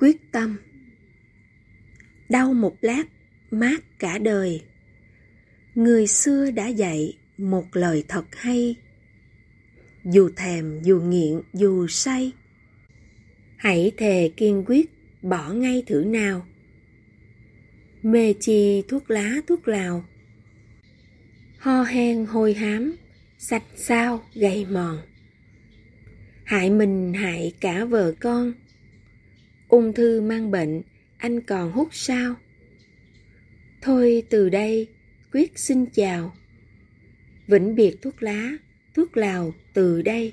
quyết tâm. Đau một lát, mát cả đời. Người xưa đã dạy một lời thật hay. Dù thèm, dù nghiện, dù say, hãy thề kiên quyết, bỏ ngay thử nào. Mê chi thuốc lá, thuốc lào. Ho hen hôi hám, sạch sao, gầy mòn. Hại mình, hại cả vợ con ung thư mang bệnh, anh còn hút sao? Thôi, từ đây, quyết xin chào. Vĩnh biệt thuốc lá, thuốc lào, từ đây.